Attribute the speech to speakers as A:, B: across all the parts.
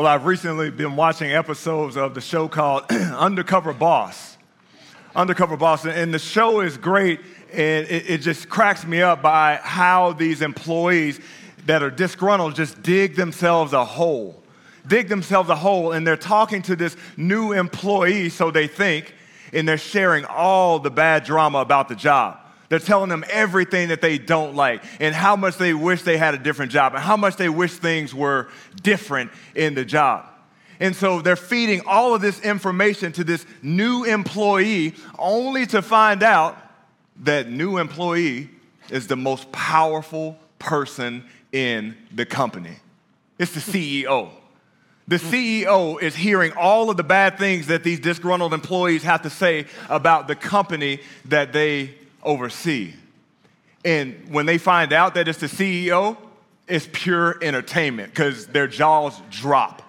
A: Well, I've recently been watching episodes of the show called Undercover Boss. Undercover Boss. And the show is great, and it, it, just cracks me up by how these employees that are disgruntled just dig themselves a hole. Dig themselves a hole, and they're talking to this new employee, so they think, and they're sharing all the bad drama about the job. They're telling them everything that they don't like and how much they wish they had a different job and how much they wish things were different in the job. And so they're feeding all of this information to this new employee only to find out that new employee is the most powerful person in the company. It's the CEO. The CEO is hearing all of the bad things that these disgruntled employees have to say about the company that they oversee. And when they find out that it's the CEO, it's pure entertainment because their jaws drop.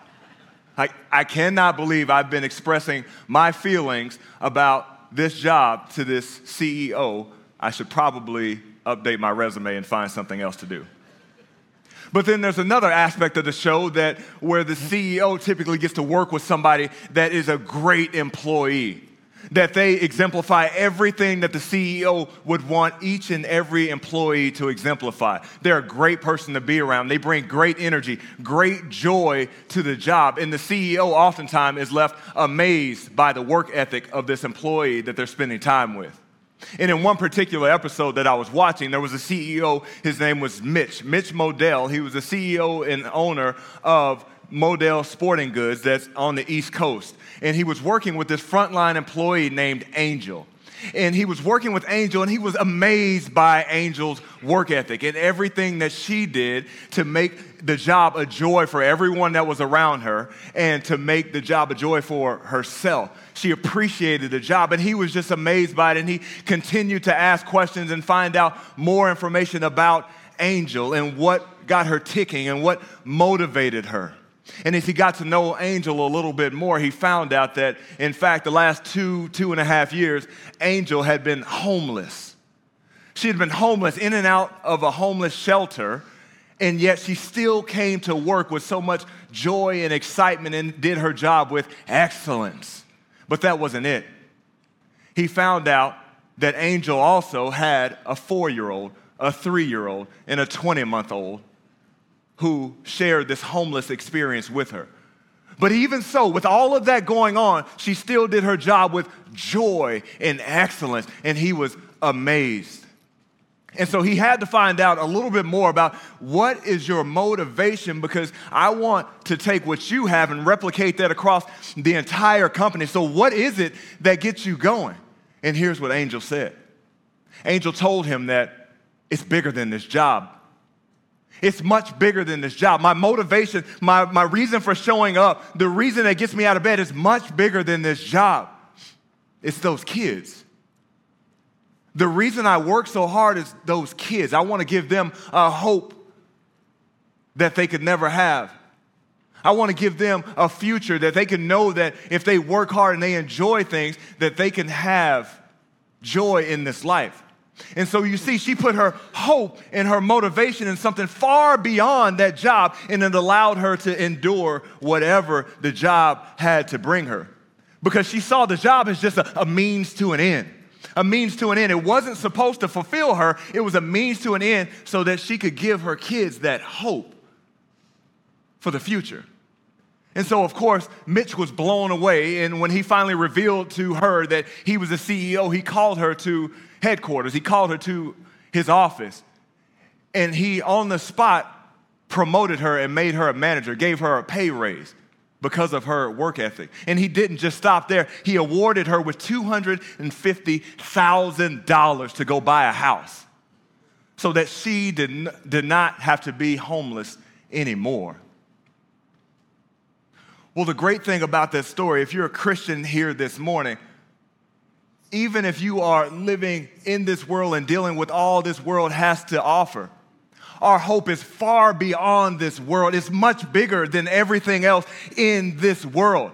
A: Like, I cannot believe I've been expressing my feelings about this job to this CEO. I should probably update my resume and find something else to do. But then there's another aspect of the show that where the CEO typically gets to work with somebody that is a great employee that they exemplify everything that the CEO would want each and every employee to exemplify. They're a great person to be around. They bring great energy, great joy to the job. And the CEO oftentimes is left amazed by the work ethic of this employee that they're spending time with. And in one particular episode that I was watching, there was a CEO, his name was Mitch, Mitch Modell. He was the CEO and owner of Modell Sporting Goods that's on the East Coast. And he was working with this frontline employee named Angel. And he was working with Angel, and he was amazed by Angel's work ethic and everything that she did to make the job a joy for everyone that was around her and to make the job a joy for herself. She appreciated the job, and he was just amazed by it. And he continued to ask questions and find out more information about Angel and what got her ticking and what motivated her. And as he got to know Angel a little bit more, he found out that, in fact, the last two, two and a half years, Angel had been homeless. She had been homeless, in and out of a homeless shelter, and yet she still came to work with so much joy and excitement and did her job with excellence. But that wasn't it. He found out that Angel also had a four year old, a three year old, and a 20 month old who shared this homeless experience with her. But even so, with all of that going on, she still did her job with joy and excellence, and he was amazed. And so he had to find out a little bit more about what is your motivation because I want to take what you have and replicate that across the entire company. So, what is it that gets you going? And here's what Angel said Angel told him that it's bigger than this job. It's much bigger than this job. My motivation, my, my reason for showing up, the reason that gets me out of bed is much bigger than this job. It's those kids. The reason I work so hard is those kids. I want to give them a hope that they could never have. I want to give them a future that they can know that if they work hard and they enjoy things, that they can have joy in this life. And so you see, she put her hope and her motivation in something far beyond that job, and it allowed her to endure whatever the job had to bring her. Because she saw the job as just a, a means to an end. A means to an end. It wasn't supposed to fulfill her, it was a means to an end so that she could give her kids that hope for the future. And so, of course, Mitch was blown away. And when he finally revealed to her that he was the CEO, he called her to headquarters. He called her to his office. And he, on the spot, promoted her and made her a manager, gave her a pay raise because of her work ethic. And he didn't just stop there, he awarded her with $250,000 to go buy a house so that she did, did not have to be homeless anymore. Well, the great thing about this story, if you're a Christian here this morning, even if you are living in this world and dealing with all this world has to offer, our hope is far beyond this world. It's much bigger than everything else in this world.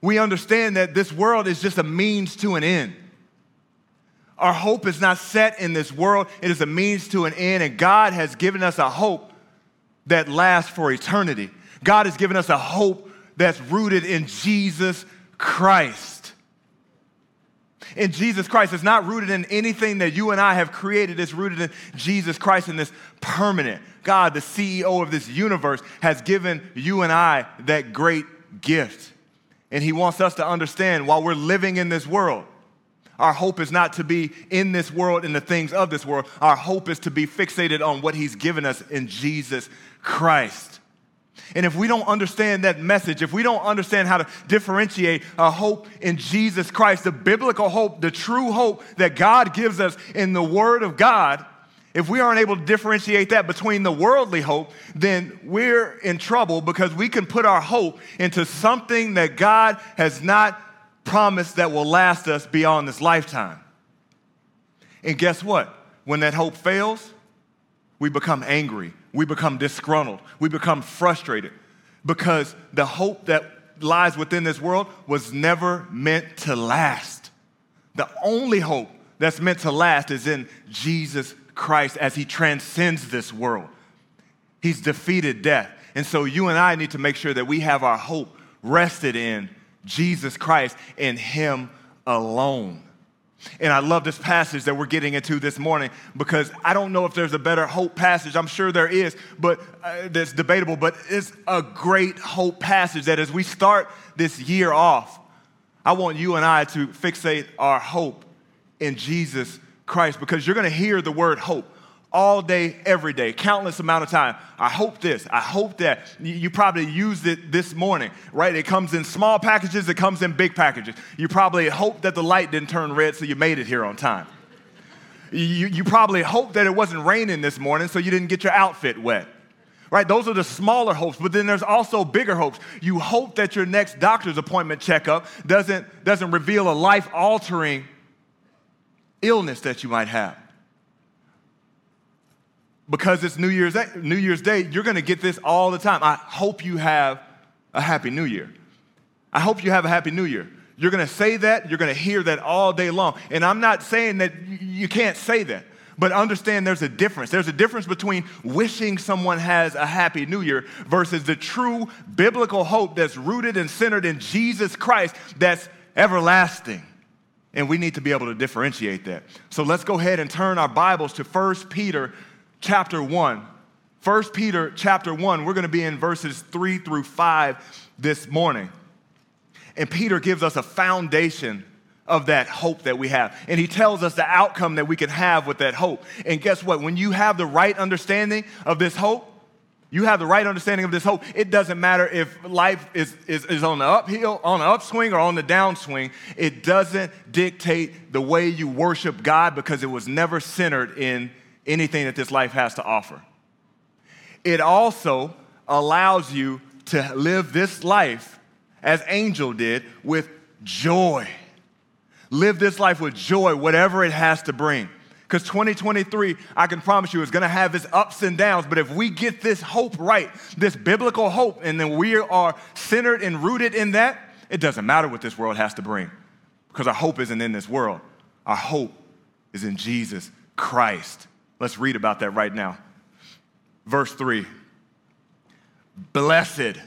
A: We understand that this world is just a means to an end. Our hope is not set in this world, it is a means to an end, and God has given us a hope that lasts for eternity. God has given us a hope that's rooted in Jesus Christ. In Jesus Christ. It's not rooted in anything that you and I have created. It's rooted in Jesus Christ and this permanent. God, the CEO of this universe, has given you and I that great gift. And He wants us to understand while we're living in this world, our hope is not to be in this world and the things of this world. Our hope is to be fixated on what He's given us in Jesus Christ. And if we don't understand that message, if we don't understand how to differentiate a hope in Jesus Christ, the biblical hope, the true hope that God gives us in the Word of God, if we aren't able to differentiate that between the worldly hope, then we're in trouble because we can put our hope into something that God has not promised that will last us beyond this lifetime. And guess what? When that hope fails, we become angry, we become disgruntled, we become frustrated because the hope that lies within this world was never meant to last. The only hope that's meant to last is in Jesus Christ as he transcends this world. He's defeated death. And so you and I need to make sure that we have our hope rested in Jesus Christ and him alone. And I love this passage that we're getting into this morning because I don't know if there's a better hope passage. I'm sure there is, but uh, that's debatable. But it's a great hope passage that as we start this year off, I want you and I to fixate our hope in Jesus Christ because you're going to hear the word hope all day, every day, countless amount of time. I hope this, I hope that. You probably used it this morning, right? It comes in small packages, it comes in big packages. You probably hope that the light didn't turn red so you made it here on time. You, you probably hope that it wasn't raining this morning so you didn't get your outfit wet. Right? Those are the smaller hopes, but then there's also bigger hopes. You hope that your next doctor's appointment checkup doesn't, doesn't reveal a life altering illness that you might have. Because it's New Year's New Year's Day, you're going to get this all the time. I hope you have a happy new year. I hope you have a happy new year. You're going to say that, you're going to hear that all day long. And I'm not saying that you can't say that, but understand there's a difference. There's a difference between wishing someone has a happy new year versus the true biblical hope that's rooted and centered in Jesus Christ that's everlasting. And we need to be able to differentiate that. So let's go ahead and turn our Bibles to 1 Peter chapter 1. 1 Peter chapter 1, we're going to be in verses 3 through 5 this morning. And Peter gives us a foundation of that hope that we have. And he tells us the outcome that we can have with that hope. And guess what? When you have the right understanding of this hope, you have the right understanding of this hope. It doesn't matter if life is, is, is on the uphill, on the upswing, or on the downswing. It doesn't dictate the way you worship God because it was never centered in anything that this life has to offer. It also allows you to live this life as Angel did with joy. Live this life with joy, whatever it has to bring. Because 2023, I can promise you, is going to have its ups and downs. But if we get this hope right, this biblical hope, and then we are centered and rooted in that, it doesn't matter what this world has to bring. Because our hope isn't in this world, our hope is in Jesus Christ. Let's read about that right now. Verse 3 Blessed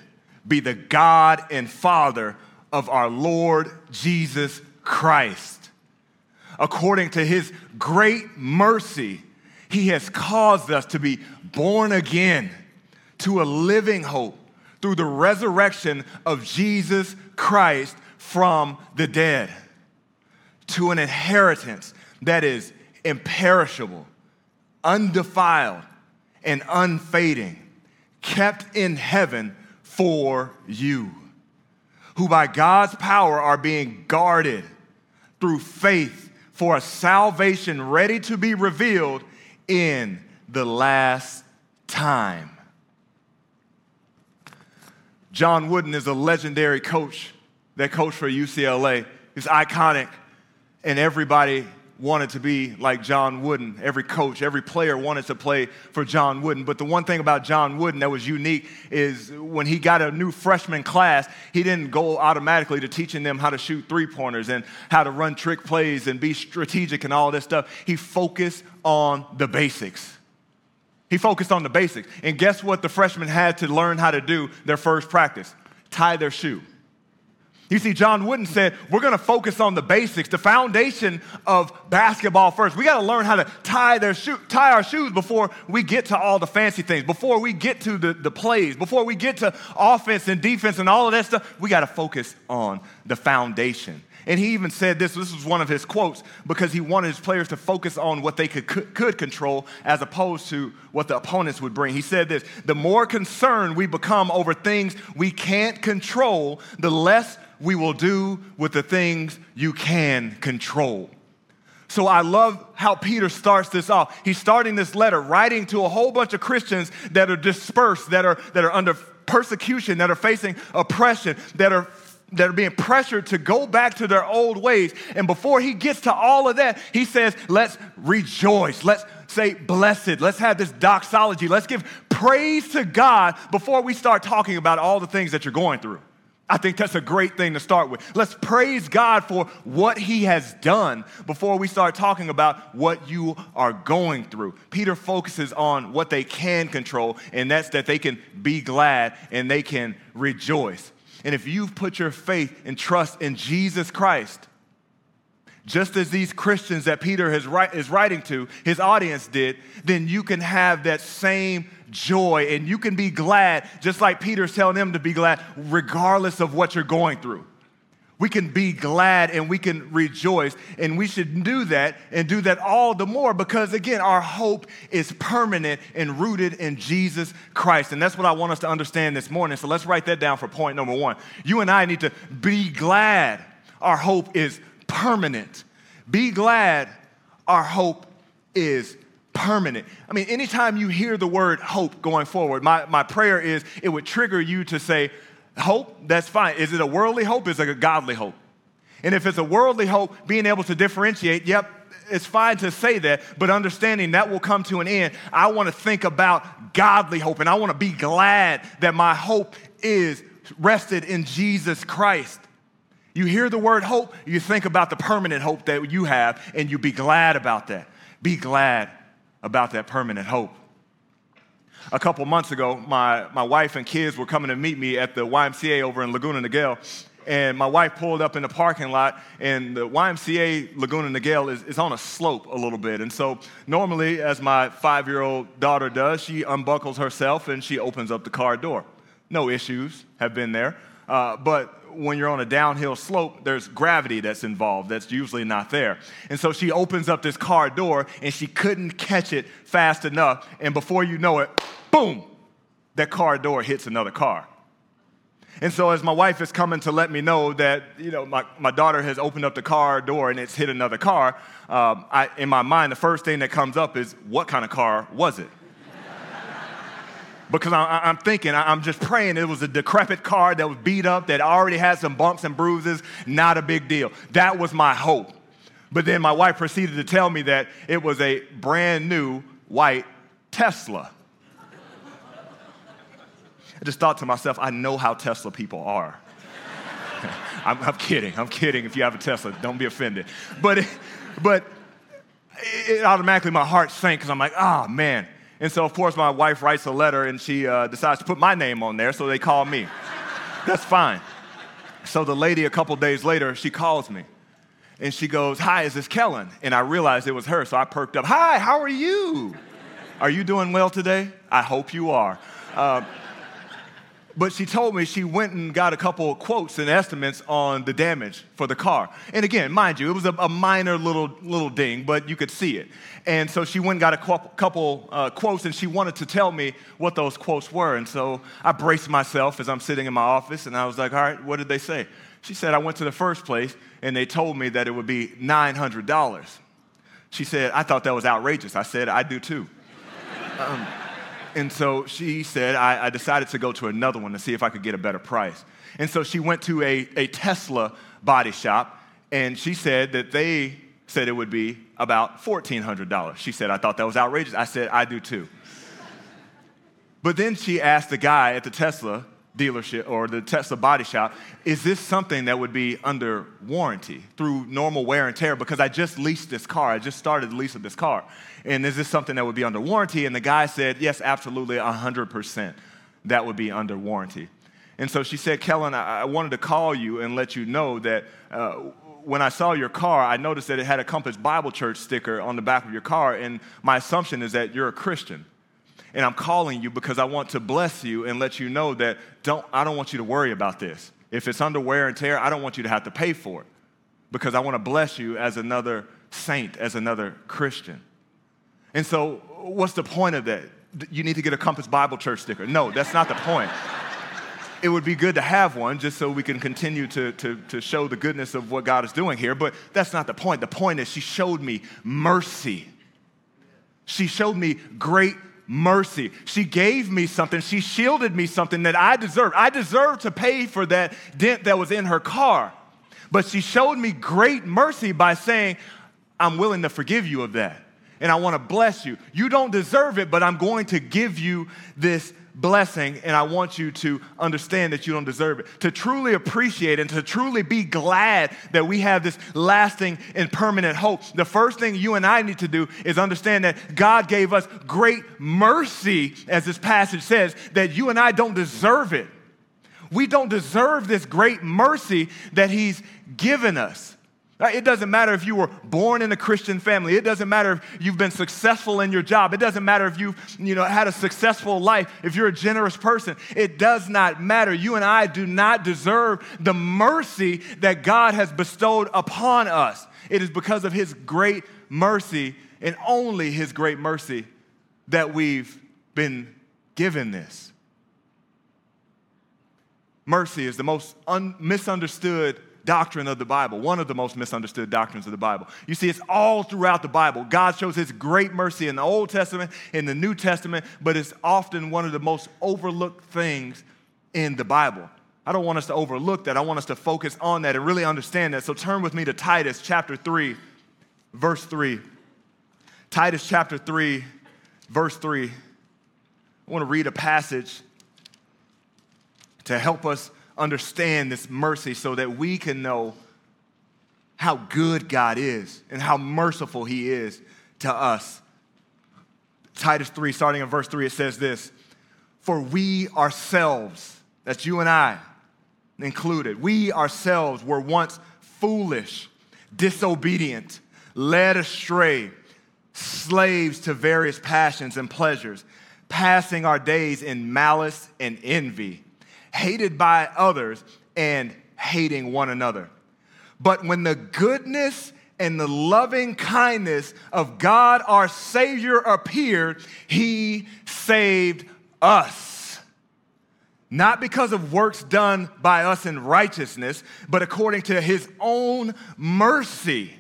A: be the God and Father of our Lord Jesus Christ according to his great mercy, he has caused us to be born again to a living hope through the resurrection of Jesus Christ from the dead, to an inheritance that is imperishable, undefiled, and unfading, kept in heaven for you, who by God's power are being guarded through faith for a salvation ready to be revealed in the last time. John Wooden is a legendary coach that coached for UCLA. He's iconic, and everybody wanted to be like John Wooden. Every coach, every player wanted to play for John Wooden. But the one thing about John Wooden that was unique is when he got a new freshman class, he didn't go automatically to teaching them how to shoot three pointers and how to run trick plays and be strategic and all this stuff. He focused on the basics. He focused on the basics. And guess what the freshmen had to learn how to do their first practice? Tie their shoe. You see, John Wooden said, we're going to focus on the basics, the foundation of basketball first. We got to learn how to tie, their shoe, tie our shoes before we get to all the fancy things, before we get to the, the plays, before we get to offense and defense and all of that stuff. We got to focus on the foundation. And he even said this, this was one of his quotes, because he wanted his players to focus on what they could, could control as opposed to what the opponents would bring. He said this the more concerned we become over things we can't control, the less we will do with the things you can control. So I love how Peter starts this off. He's starting this letter writing to a whole bunch of Christians that are dispersed, that are, that are under persecution, that are facing oppression, that are that are being pressured to go back to their old ways. And before he gets to all of that, he says, let's rejoice. Let's say blessed. Let's have this doxology. Let's give praise to God before we start talking about all the things that you're going through. I think that's a great thing to start with. Let's praise God for what He has done before we start talking about what you are going through. Peter focuses on what they can control, and that's that they can be glad and they can rejoice. And if you've put your faith and trust in Jesus Christ, just as these Christians that Peter is writing to, his audience did, then you can have that same joy and you can be glad, just like Peter's telling them to be glad, regardless of what you're going through. We can be glad and we can rejoice, and we should do that and do that all the more because, again, our hope is permanent and rooted in Jesus Christ. And that's what I want us to understand this morning. So let's write that down for point number one. You and I need to be glad our hope is permanent. Be glad our hope is permanent. I mean, anytime you hear the word hope going forward, my, my prayer is it would trigger you to say, Hope, that's fine. Is it a worldly hope? Is it a godly hope? And if it's a worldly hope, being able to differentiate, yep, it's fine to say that, but understanding that will come to an end. I want to think about godly hope, and I want to be glad that my hope is rested in Jesus Christ. You hear the word hope, you think about the permanent hope that you have, and you be glad about that. Be glad about that permanent hope. A couple months ago, my, my wife and kids were coming to meet me at the YMCA over in Laguna Niguel. And my wife pulled up in the parking lot, and the YMCA Laguna Niguel is, is on a slope a little bit. And so, normally, as my five year old daughter does, she unbuckles herself and she opens up the car door. No issues have been there. Uh, but when you're on a downhill slope, there's gravity that's involved that's usually not there. And so she opens up this car door and she couldn't catch it fast enough. And before you know it, boom, that car door hits another car. And so as my wife is coming to let me know that, you know, my, my daughter has opened up the car door and it's hit another car, um, I, in my mind, the first thing that comes up is, what kind of car was it? Because I, am thinking, I'm just praying it was a decrepit car that was beat up, that already had some bumps and bruises, not a big deal. That was my hope. But then my wife proceeded to tell me that it was a brand new white Tesla. I just thought to myself, I know how Tesla people are. I'm, I'm, kidding. I'm kidding. If you have a Tesla, don't be offended. But, it, but it automatically my heart sank because I'm like, oh man, and so, of course, my wife writes a letter and she uh, decides to put my name on there, so they call me. That's fine. So the lady, a couple days later, she calls me and she goes, Hi, is this Kellen? And I realized it was her, so I perked up. Hi, how are you? Are you doing well today? I hope you are. Uh, but she told me she went and got a couple quotes and estimates on the damage for the car. And again, mind you, it was a, a minor little, little ding, but you could see it. And so she went and got a couple uh, quotes and she wanted to tell me what those quotes were. And so I braced myself as I'm sitting in my office and I was like, all right, what did they say? She said, I went to the first place and they told me that it would be $900. She said, I thought that was outrageous. I said, I do too. um, and so she said, I, I, decided to go to another one to see if I could get a better price. And so she went to a, a Tesla body shop, and she said that they said it would be about $1,400. She said, I thought that was outrageous. I said, I do too. but then she asked the guy at the Tesla dealership or the Tesla body shop, is this something that would be under warranty through normal wear and tear? Because I just leased this car. I just started the lease of this car. And is this something that would be under warranty? And the guy said, yes, absolutely, 100% that would be under warranty. And so she said, Kellen, I, wanted to call you and let you know that uh, when I saw your car, I noticed that it had a Compass Bible Church sticker on the back of your car. And my assumption is that you're a Christian and I'm calling you because I want to bless you and let you know that don't, I don't want you to worry about this. If it's under wear and tear, I don't want you to have to pay for it because I want to bless you as another saint, as another Christian. And so, what's the point of that? You need to get a Compass Bible Church sticker. No, that's not the point. it would be good to have one just so we can continue to, to, to show the goodness of what God is doing here, but that's not the point. The point is, she showed me mercy. She showed me great mercy. She gave me something. She shielded me something that I deserved. I deserved to pay for that dent that was in her car. But she showed me great mercy by saying, I'm willing to forgive you of that. And I want to bless you. You don't deserve it, but I'm going to give you this blessing, and I want you to understand that you don't deserve it. To truly appreciate and to truly be glad that we have this lasting and permanent hope, the first thing you and I need to do is understand that God gave us great mercy, as this passage says, that you and I don't deserve it. We don't deserve this great mercy that He's given us. It doesn't matter if you were born in a Christian family. It doesn't matter if you've been successful in your job. It doesn't matter if you've you know, had a successful life, if you're a generous person. It does not matter. You and I do not deserve the mercy that God has bestowed upon us. It is because of His great mercy and only His great mercy that we've been given this. Mercy is the most un- misunderstood doctrine of the Bible, one of the most misunderstood doctrines of the Bible. You see, it's all throughout the Bible. God shows his great mercy in the Old Testament, in the New Testament, but it's often one of the most overlooked things in the Bible. I don't want us to overlook that. I want us to focus on that and really understand that. So turn with me to Titus chapter 3, verse 3. Titus chapter 3, verse 3. I want to read a passage to help us understand this mercy so that we can know how good God is and how merciful He is to us. Titus 3, starting in verse 3, it says this For we ourselves, that's you and I included, we ourselves were once foolish, disobedient, led astray, slaves to various passions and pleasures, passing our days in malice and envy hated by others, and hating one another. But when the goodness and the loving kindness of God our Savior appeared, He saved us. Not because of works done by us in righteousness, but according to His own mercy,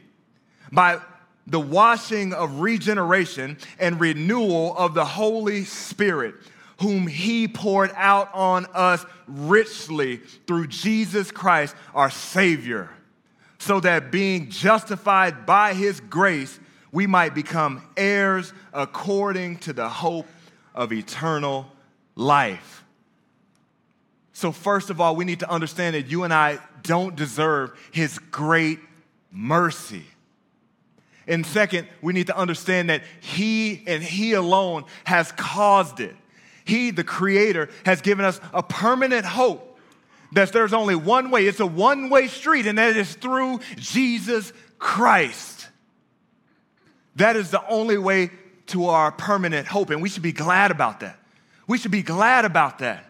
A: by the washing of regeneration and renewal of the Holy Spirit whom he poured out on us richly through Jesus Christ, our Savior, so that being justified by his grace, we might become heirs according to the hope of eternal life. So, first of all, we need to understand that you and I don't deserve his great mercy. And second, we need to understand that he and he alone has caused it. He, the Creator, has given us a permanent hope that there's only one way. It's a one way street, and that is through Jesus Christ. That is the only way to our permanent hope, and we should be glad about that. We should be glad about that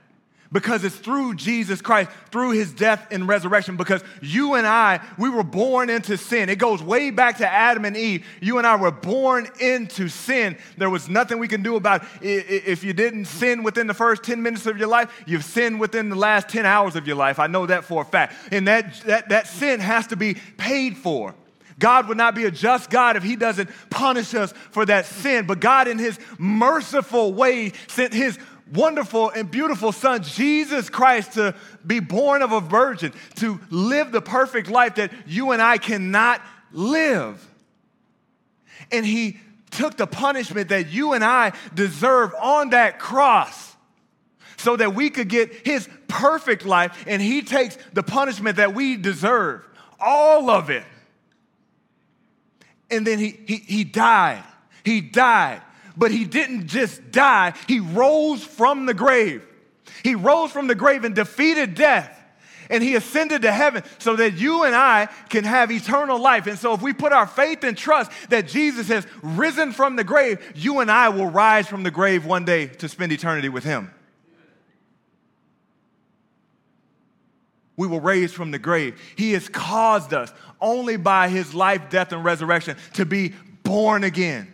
A: because it's through Jesus Christ, through his death and resurrection. Because you and I, we were born into sin. It goes way back to Adam and Eve. You and I were born into sin. There was nothing we can do about it. If you didn't sin within the first 10 minutes of your life, you've sinned within the last 10 hours of your life. I know that for a fact. And that, that, that sin has to be paid for. God would not be a just God if He doesn't punish us for that sin. But God, in His merciful way, sent His wonderful and beautiful Son, Jesus Christ, to be born of a virgin, to live the perfect life that you and I cannot live. And He took the punishment that you and I deserve on that cross so that we could get his perfect life, and he takes the punishment that we deserve, all of it. And then he, he, he died. He died. But he didn't just die, he rose from the grave. He rose from the grave and defeated death and he ascended to heaven so that you and I can have eternal life. And so, if we put our faith and trust that Jesus has risen from the grave, you and I will rise from the grave one day to spend eternity with him. We will raise from the grave. He has caused us only by his life, death, and resurrection to be born again.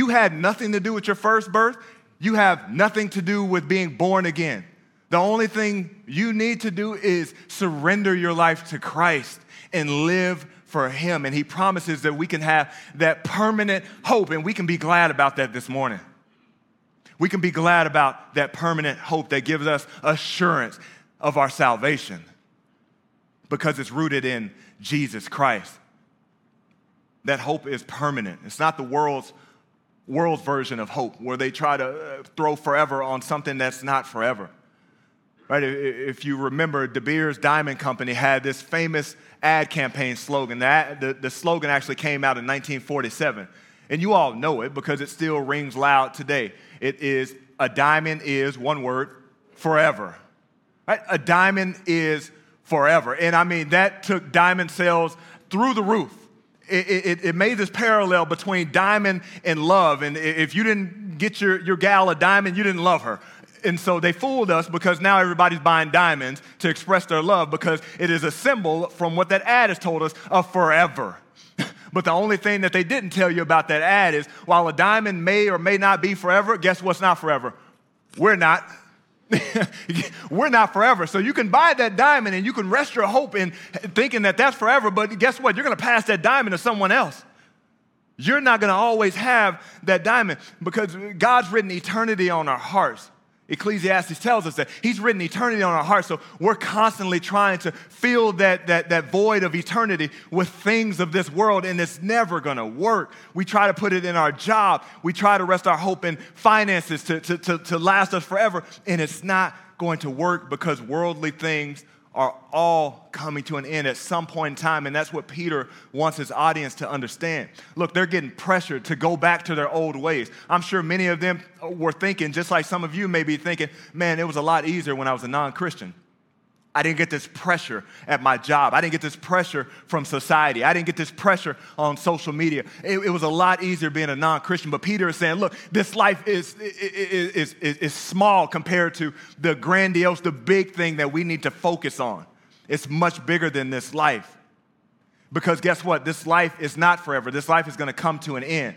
A: You had nothing to do with your first birth. You have nothing to do with being born again. The only thing you need to do is surrender your life to Christ and live for Him. And He promises that we can have that permanent hope, and we can be glad about that this morning. We can be glad about that permanent hope that gives us assurance of our salvation because it's rooted in Jesus Christ. That hope is permanent. It's not the world's world's version of hope where they try to uh, throw forever on something that's not forever. Right? If you remember, De Beers Diamond Company had this famous ad campaign slogan. The, the, the slogan actually came out in 1947. And you all know it because it still rings loud today. It is a diamond is, one word, forever. Right? A diamond is forever. And I mean, that took diamond sales through the roof. It, it, it, made this parallel between diamond and love. And if you didn't get your, your gal a diamond, you didn't love her. And so they fooled us because now everybody's buying diamonds to express their love because it is a symbol from what that ad has told us of forever. but the only thing that they didn't tell you about that ad is while a diamond may or may not be forever, guess what's not forever? We're not. We're not forever. So you can buy that diamond and you can rest your hope in thinking that that's forever, but guess what? You're going to pass that diamond to someone else. You're not going to always have that diamond because God's written eternity on our hearts. Ecclesiastes tells us that he's written eternity on our hearts. So we're constantly trying to fill that, that, that void of eternity with things of this world, and it's never gonna work. We try to put it in our job, we try to rest our hope in finances to, to, to, to last us forever, and it's not going to work because worldly things are all coming to an end at some point in time, and that's what Peter wants his audience to understand. Look, they're getting pressured to go back to their old ways. I'm sure many of them were thinking, just like some of you may be thinking, man, it was a lot easier when I was a non Christian. I didn't get this pressure at my job. I didn't get this pressure from society. I didn't get this pressure on social media. It, it was a lot easier being a non Christian. But Peter is saying, look, this life is, is, is, is, small compared to the grandiose, the big thing that we need to focus on. It's much bigger than this life. Because guess what? This life is not forever, this life is going to come to an end.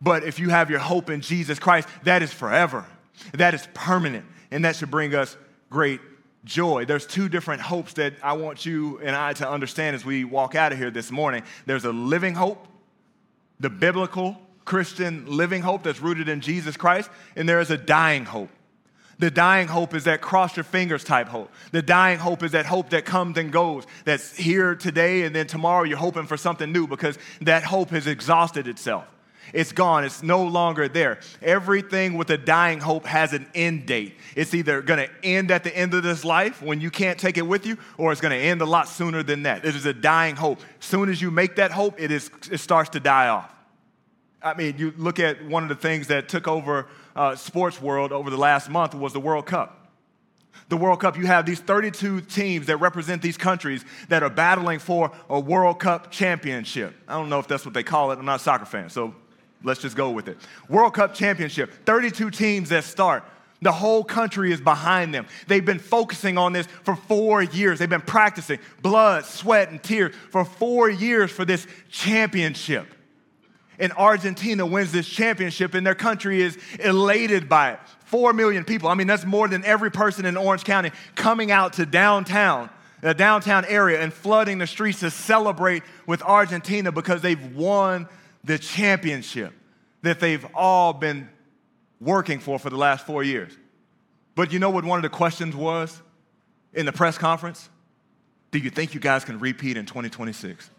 A: But if you have your hope in Jesus Christ, that is forever, that is permanent, and that should bring us great joy. There's two different hopes that I want you and I to understand as we walk out of here this morning. There's a living hope, the biblical Christian living hope that's rooted in Jesus Christ, and there is a dying hope. The dying hope is that cross your fingers type hope. The dying hope is that hope that comes and goes, that's here today and then tomorrow you're hoping for something new because that hope has exhausted itself. It's gone. It's no longer there. Everything with a dying hope has an end date. It's either going to end at the end of this life when you can't take it with you, or it's going to end a lot sooner than that. It is a dying hope. Soon as you make that hope, it, is, it starts to die off. I mean, you look at one of the things that took over uh, sports world over the last month was the World Cup the World Cup, you have these 32 teams that represent these countries that are battling for a World Cup championship. I don't know if that's what they call it. I'm not a soccer fan, so Let's just go with it. World Cup championship, 32 teams that start. The whole country is behind them. They've been focusing on this for four years. They've been practicing blood, sweat, and tears for four years for this championship. And Argentina wins this championship, and their country is elated by it. Four million people. I mean, that's more than every person in Orange County coming out to downtown, the downtown area, and flooding the streets to celebrate with Argentina because they've won the championship that they've all been working for for the last four years. But you know what one of the questions was in the press conference? Do you think you guys can repeat in 2026?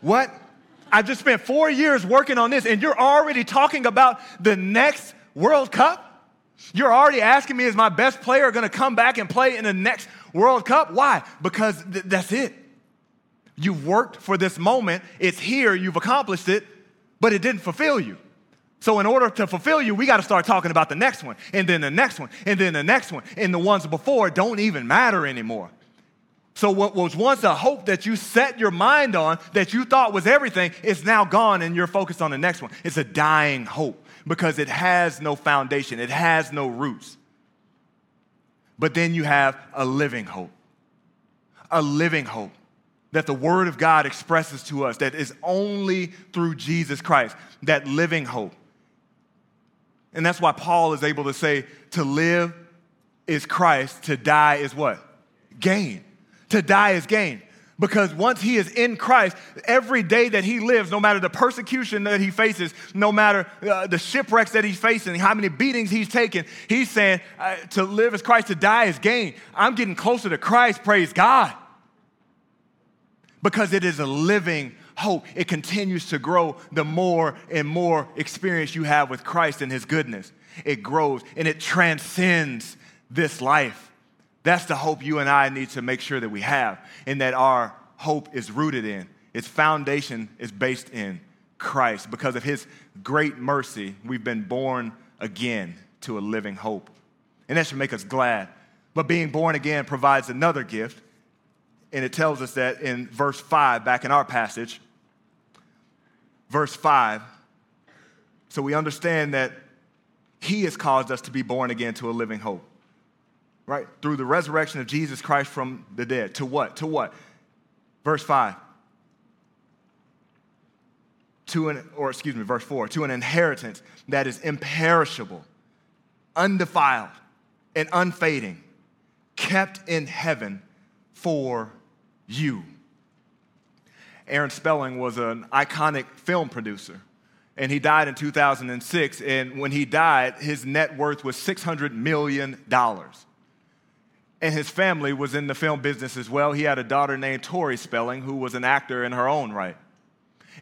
A: what? I just spent four years working on this, and you're already talking about the next World Cup? You're already asking me, is my best player going to come back and play in the next World Cup? Why? Because th- that's it. You've worked for this moment, it's here, you've accomplished it, but it didn't fulfill you. So, in order to fulfill you, we got to start talking about the next one, and then the next one, and then the next one. And the ones before don't even matter anymore. So, what was once a hope that you set your mind on, that you thought was everything, is now gone, and you're focused on the next one. It's a dying hope because it has no foundation, it has no roots. But then you have a living hope. A living hope that the Word of God expresses to us that is only through Jesus Christ, that living hope. And that's why Paul is able to say, to live is Christ, to die is what? Gain. To die is gain. Because once he is in Christ, every day that he lives, no matter the persecution that he faces, no matter uh, the shipwrecks that he's facing, how many beatings he's taken, he's saying uh, to live is Christ, to die is gain. I'm getting closer to Christ, praise God. Because it is a living hope. It continues to grow the more and more experience you have with Christ and his goodness. It grows and it transcends this life. That's the hope you and I need to make sure that we have and that our hope is rooted in. Its foundation is based in Christ. Because of his great mercy, we've been born again to a living hope. And that should make us glad. But being born again provides another gift. And it tells us that in verse 5, back in our passage, verse 5. So we understand that he has caused us to be born again to a living hope right? Through the resurrection of Jesus Christ from the dead. To what? To what? Verse 5. To an, or excuse me, verse 4, to an inheritance that is imperishable, undefiled, and unfading, kept in heaven for you. Aaron Spelling was an iconic film producer, and he died in 2006. And when he died, his net worth was $600 million and his family was in the film business as well. He had a daughter named Tori Spelling, who was an actor in her own right.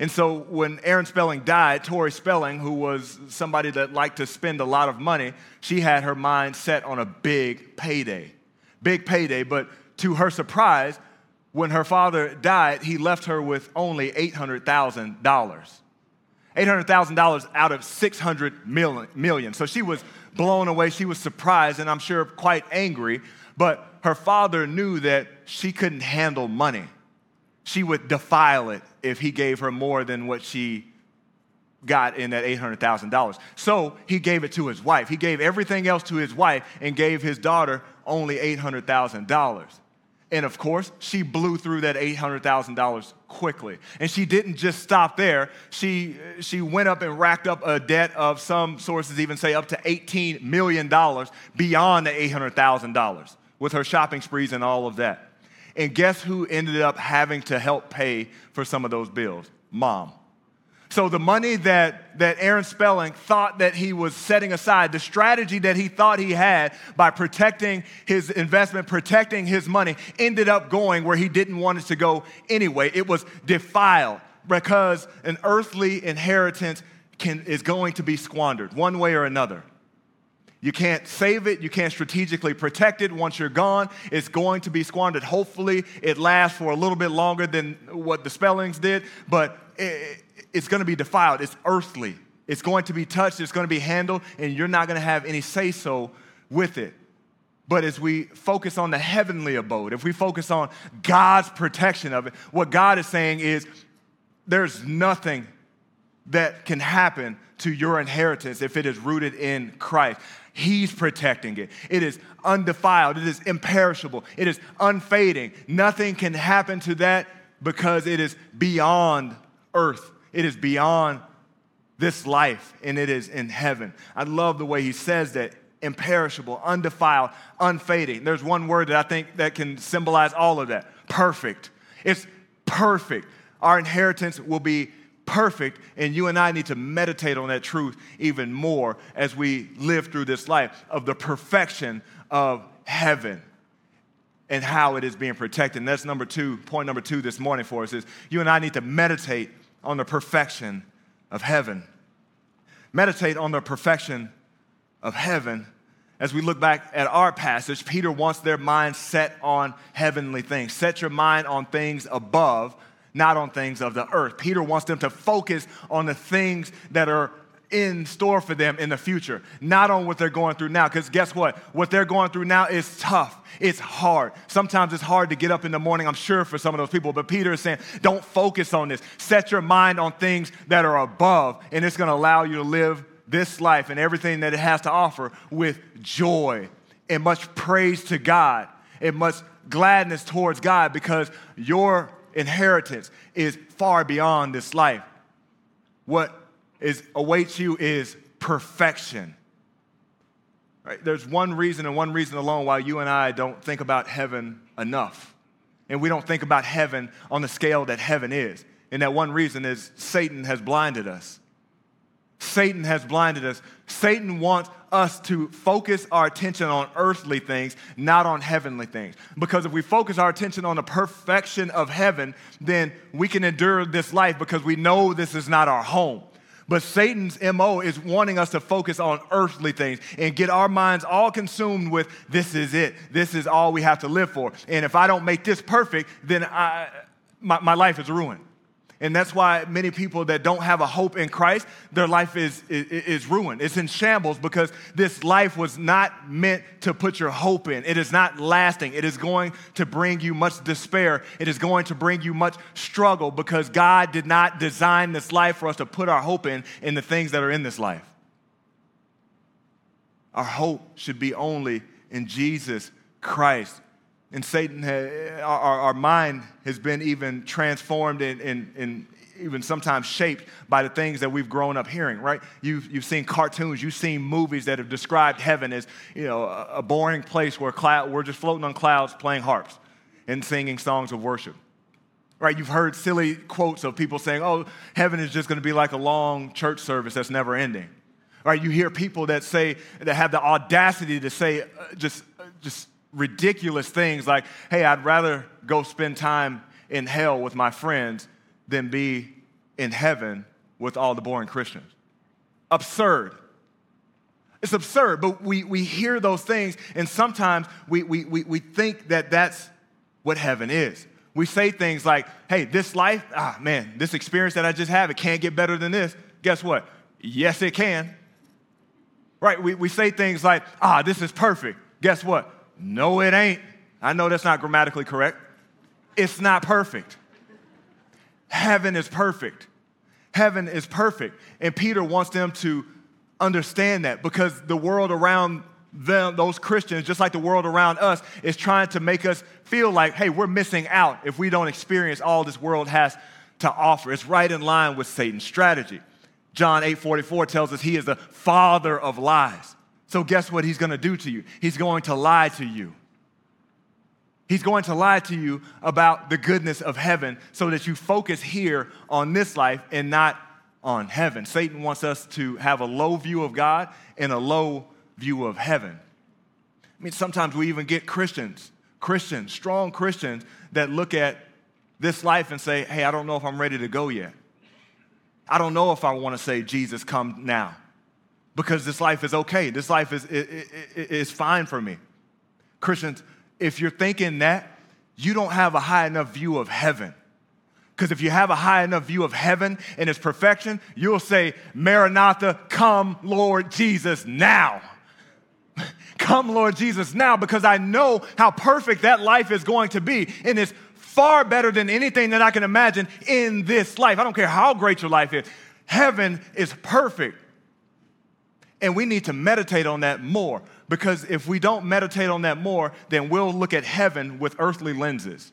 A: And so when Aaron Spelling died, Tori Spelling, who was somebody that liked to spend a lot of money, she had her mind set on a big payday. Big payday, but to her surprise, when her father died, he left her with only $800,000. $800,000 out of 600 million, million. So she was blown away. She was surprised and I'm sure quite angry but her father knew that she couldn't handle money. She would defile it if he gave her more than what she got in that $800,000. So he gave it to his wife. He gave everything else to his wife and gave his daughter only $800,000. And of course, she blew through that $800,000 quickly. And she didn't just stop there. She, she went up and racked up a debt of some sources even say up to $18 million beyond the $800,000 with her shopping sprees and all of that. And guess who ended up having to help pay for some of those bills? Mom. So the money that, that Aaron Spelling thought that he was setting aside, the strategy that he thought he had by protecting his investment, protecting his money, ended up going where he didn't want it to go anyway. It was defiled because an earthly inheritance can, is going to be squandered one way or another. You can't save it. You can't strategically protect it. Once you're gone, it's going to be squandered. Hopefully, it lasts for a little bit longer than what the spellings did, but it's going to be defiled. It's earthly. It's going to be touched. It's going to be handled, and you're not going to have any say so with it. But as we focus on the heavenly abode, if we focus on God's protection of it, what God is saying is there's nothing that can happen to your inheritance if it is rooted in Christ. He's protecting it. It is undefiled, it is imperishable, it is unfading. Nothing can happen to that because it is beyond earth, it is beyond this life, and it is in heaven. I love the way he says that imperishable, undefiled, unfading. There's one word that I think that can symbolize all of that perfect. It's perfect. Our inheritance will be perfect, and you and I need to meditate on that truth even more as we live through this life of the perfection of heaven and how it is being protected. And that's number two, point number two this morning for us is you and I need to meditate on the perfection of heaven. Meditate on the perfection of heaven as we look back at our passage, Peter wants their mind set on heavenly things. Set your mind on things above, not on things of the earth. Peter wants them to focus on the things that are in store for them in the future, not on what they're going through now. Because guess what? What they're going through now is tough. It's hard. Sometimes it's hard to get up in the morning, I'm sure, for some of those people. But Peter is saying, don't focus on this. Set your mind on things that are above, and it's going to allow you to live this life and everything that it has to offer with joy and much praise to God and much gladness towards God because your inheritance is far beyond this life. What is awaits you is perfection. Right? There's one reason and one reason alone why you and I don't think about heaven enough. And we don't think about heaven on the scale that heaven is. And that one reason is Satan has blinded us. Satan has blinded us. Satan wants us to focus our attention on earthly things, not on heavenly things. Because if we focus our attention on the perfection of heaven, then we can endure this life because we know this is not our home. But Satan's MO is wanting us to focus on earthly things and get our minds all consumed with this is it. This is all we have to live for. And if I don't make this perfect, then I, my, my life is ruined. And that's why many people that don't have a hope in Christ, their life is, is, is, ruined. It's in shambles because this life was not meant to put your hope in. It is not lasting. It is going to bring you much despair. It is going to bring you much struggle because God did not design this life for us to put our hope in in the things that are in this life. Our hope should be only in Jesus Christ and Satan, our, our mind has been even transformed and, and, and even sometimes shaped by the things that we've grown up hearing, right? You've, you've seen cartoons, you've seen movies that have described heaven as, you know, a, boring place where cloud, we're just floating on clouds playing harps and singing songs of worship. Right? You've heard silly quotes of people saying, oh, heaven is just going to be like a long church service that's never ending. Right? You hear people that say, that have the audacity to say, uh, just, uh, just ridiculous things like, hey, I'd rather go spend time in hell with my friends than be in heaven with all the boring Christians. Absurd. It's absurd, but we, we hear those things, and sometimes we, we, we, we think that that's what heaven is. We say things like, hey, this life, ah, man, this experience that I just have, it can't get better than this. Guess what? Yes, it can. Right? We, we say things like, ah, this is perfect. Guess what? No, it ain't. I know that's not grammatically correct. It's not perfect. Heaven is perfect. Heaven is perfect. And Peter wants them to understand that because the world around them, those Christians, just like the world around us, is trying to make us feel like, hey, we're missing out if we don't experience all this world has to offer. It's right in line with Satan's strategy. John 8 44 tells us he is the father of lies. So, guess what he's going to do to you? He's going to lie to you. He's going to lie to you about the goodness of heaven so that you focus here on this life and not on heaven. Satan wants us to have a low view of God and a low view of heaven. I mean, sometimes we even get Christians, Christians, strong Christians, that look at this life and say, hey, I don't know if I'm ready to go yet. I don't know if I want to say, Jesus, come now because this life is okay. This life is, is, is fine for me. Christians, if you're thinking that, you don't have a high enough view of heaven. Because if you have a high enough view of heaven and its perfection, you'll say, Maranatha, come, Lord Jesus, now. come, Lord Jesus, now, because I know how perfect that life is going to be. And it's far better than anything that I can imagine in this life. I don't care how great your life is, heaven is perfect. And we need to meditate on that more because if we don't meditate on that more, then we'll look at heaven with earthly lenses.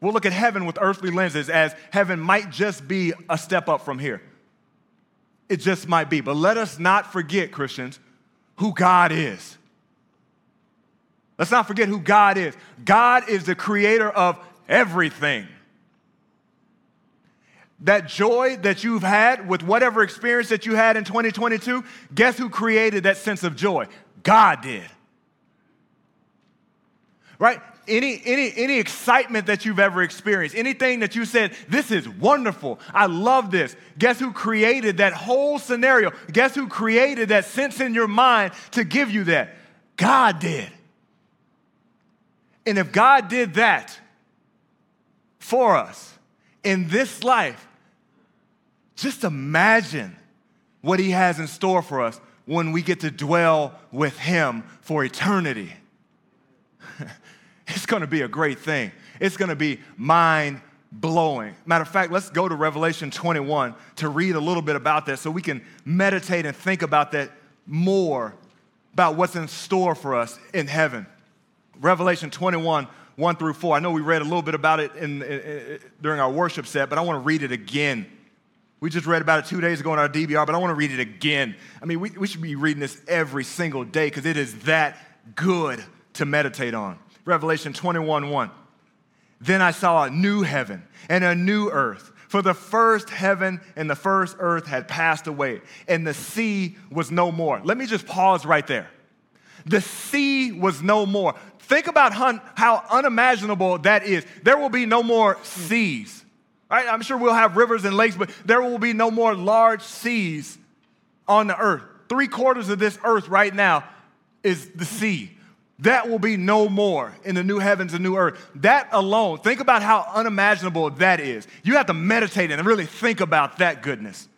A: We'll look at heaven with earthly lenses as heaven might just be a step up from here. It just might be. But let us not forget, Christians, who God is. Let's not forget who God is. God is the creator of everything that joy that you've had with whatever experience that you had in 2022, guess who created that sense of joy? God did. right? Any, any, any excitement that you've ever experienced, anything that you said, this is wonderful, I love this. Guess who created that whole scenario? Guess who created that sense in your mind to give you that? God did. And if God did that for us in this life, just imagine what He has in store for us when we get to dwell with Him for eternity. it's gonna be a great thing. It's gonna be mind blowing. Matter of fact, let's go to Revelation 21 to read a little bit about that so we can meditate and think about that more about what's in store for us in heaven. Revelation 21, 1 through 4. I know we read a little bit about it in, in, in, during our worship set, but I want to read it again. We just read about it two days ago in our DBR, but I want to read it again. I mean, we, we should be reading this every single day because it is that good to meditate on. Revelation 21, 1. Then I saw a new heaven and a new earth. For the first heaven and the first earth had passed away, and the sea was no more. Let me just pause right there. The sea was no more. Think about how unimaginable that is. There will be no more seas. Right? I'm sure we'll have rivers and lakes, but there will be no more large seas on the earth. Three quarters of this earth right now is the sea. That will be no more in the new heavens and new earth. That alone, think about how unimaginable that is. You have to meditate and really think about that goodness.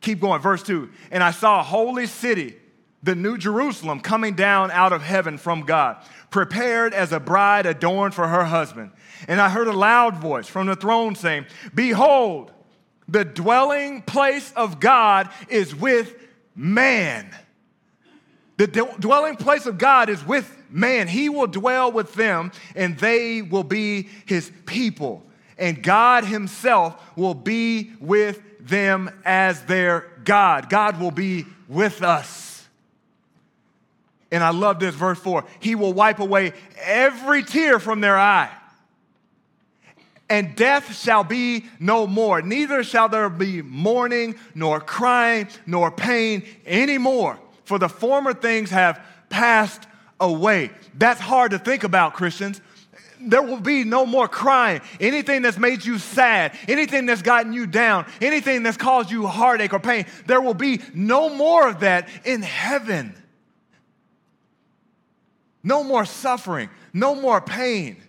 A: Keep going, verse 2. And I saw a holy city the new Jerusalem coming down out of heaven from God, prepared as a bride adorned for her husband. And I heard a loud voice from the throne saying, Behold, the dwelling place of God is with man. The dwelling place of God is with man. He will dwell with them, and they will be his people. And God himself will be with them as their God. God will be with us. And I love this, verse 4 He will wipe away every tear from their eye. And death shall be no more, neither shall there be mourning, nor crying, nor pain anymore, for the former things have passed away. That's hard to think about, Christians. There will be no more crying. Anything that's made you sad, anything that's gotten you down, anything that's caused you heartache or pain, there will be no more of that in heaven. No more suffering, no more pain.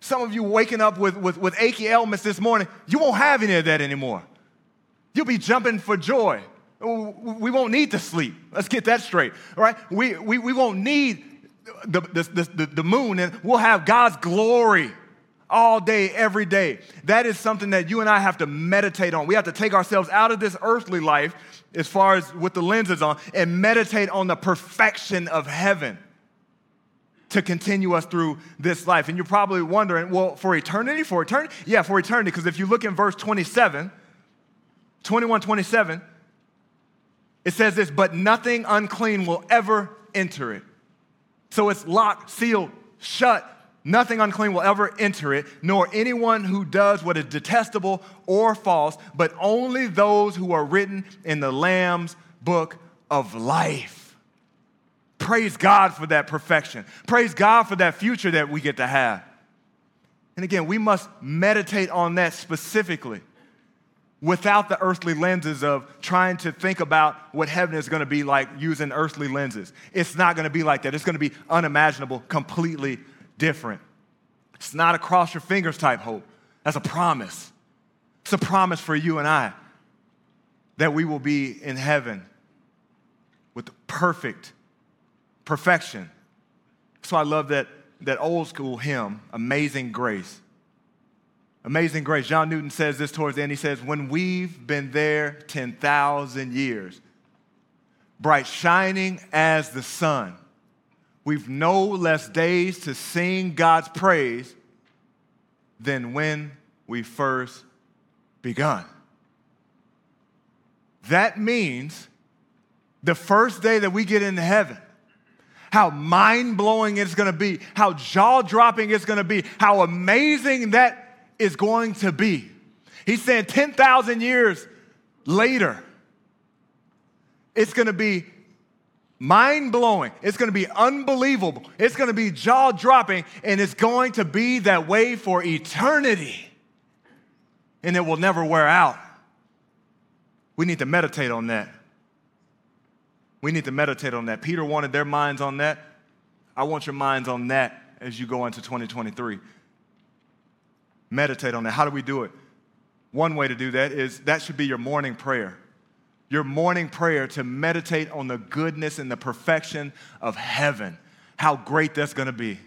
A: Some of you waking up with, with, with achy ailments this morning, you won't have any of that anymore. You'll be jumping for joy. We won't need to sleep. Let's get that straight, all right? We, we, we won't need the, the, the, the moon, and we'll have God's glory all day, every day. That is something that you and I have to meditate on. We have to take ourselves out of this earthly life, as far as with the lenses on, and meditate on the perfection of heaven to continue us through this life. And you're probably wondering, well, for eternity? For eternity? Yeah, for eternity. Because if you look in verse 27, 21, 27, it says this, but nothing unclean will ever enter it. So it's locked, sealed, shut. Nothing unclean will ever enter it, nor anyone who does what is detestable or false, but only those who are written in the Lamb's book of life. Praise God for that perfection. Praise God for that future that we get to have. And again, we must meditate on that specifically without the earthly lenses of trying to think about what heaven is going to be like using earthly lenses. It's not going to be like that. It's going to be unimaginable, completely different. It's not a cross your fingers type hope. That's a promise. It's a promise for you and I that we will be in heaven with the perfect perfection. So I love that, that old school hymn, Amazing Grace. Amazing Grace. John Newton says this towards the end. He says, When we've been there 10,000 years, bright shining as the sun, we've no less days to sing God's praise than when we first begun. That means the first day that we get into heaven, how mind blowing it's gonna be, how jaw dropping it's gonna be, how amazing that is going to be. He's saying 10,000 years later, it's gonna be mind blowing. It's going to be unbelievable. It's going to be jaw dropping, and it's going to be that way for eternity. And it will never wear out. We need to meditate on that. We need to meditate on that. Peter wanted their minds on that. I want your minds on that as you go into 2023. Meditate on that. How do we do it? One way to do that is that should be your morning prayer your morning prayer to meditate on the goodness and the perfection of heaven, how great that's gonna be.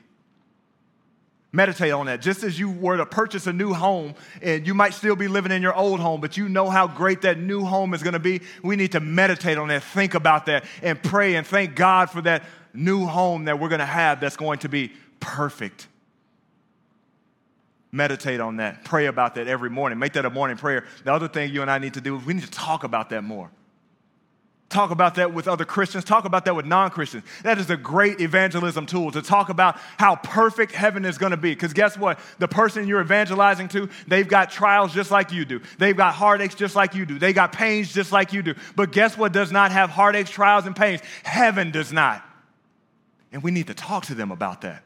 A: Meditate on that. Just as you were to purchase a new home and you might still be living in your old home, but you know how great that new home is gonna be, we need to meditate on that, think about that, and pray and thank God for that new home that we're gonna have that's going to be perfect. Meditate on that. Pray about that every morning. Make that a morning prayer. The other thing you and I need to do is we need to talk about that more. Talk about that with other Christians. Talk about that with non Christians. That is a great evangelism tool to talk about how perfect heaven is going to be. Because guess what? The person you're evangelizing to, they've got trials just like you do. They've got heartaches just like you do. They got pains just like you do. But guess what does not have heartaches, trials, and pains? Heaven does not. And we need to talk to them about that.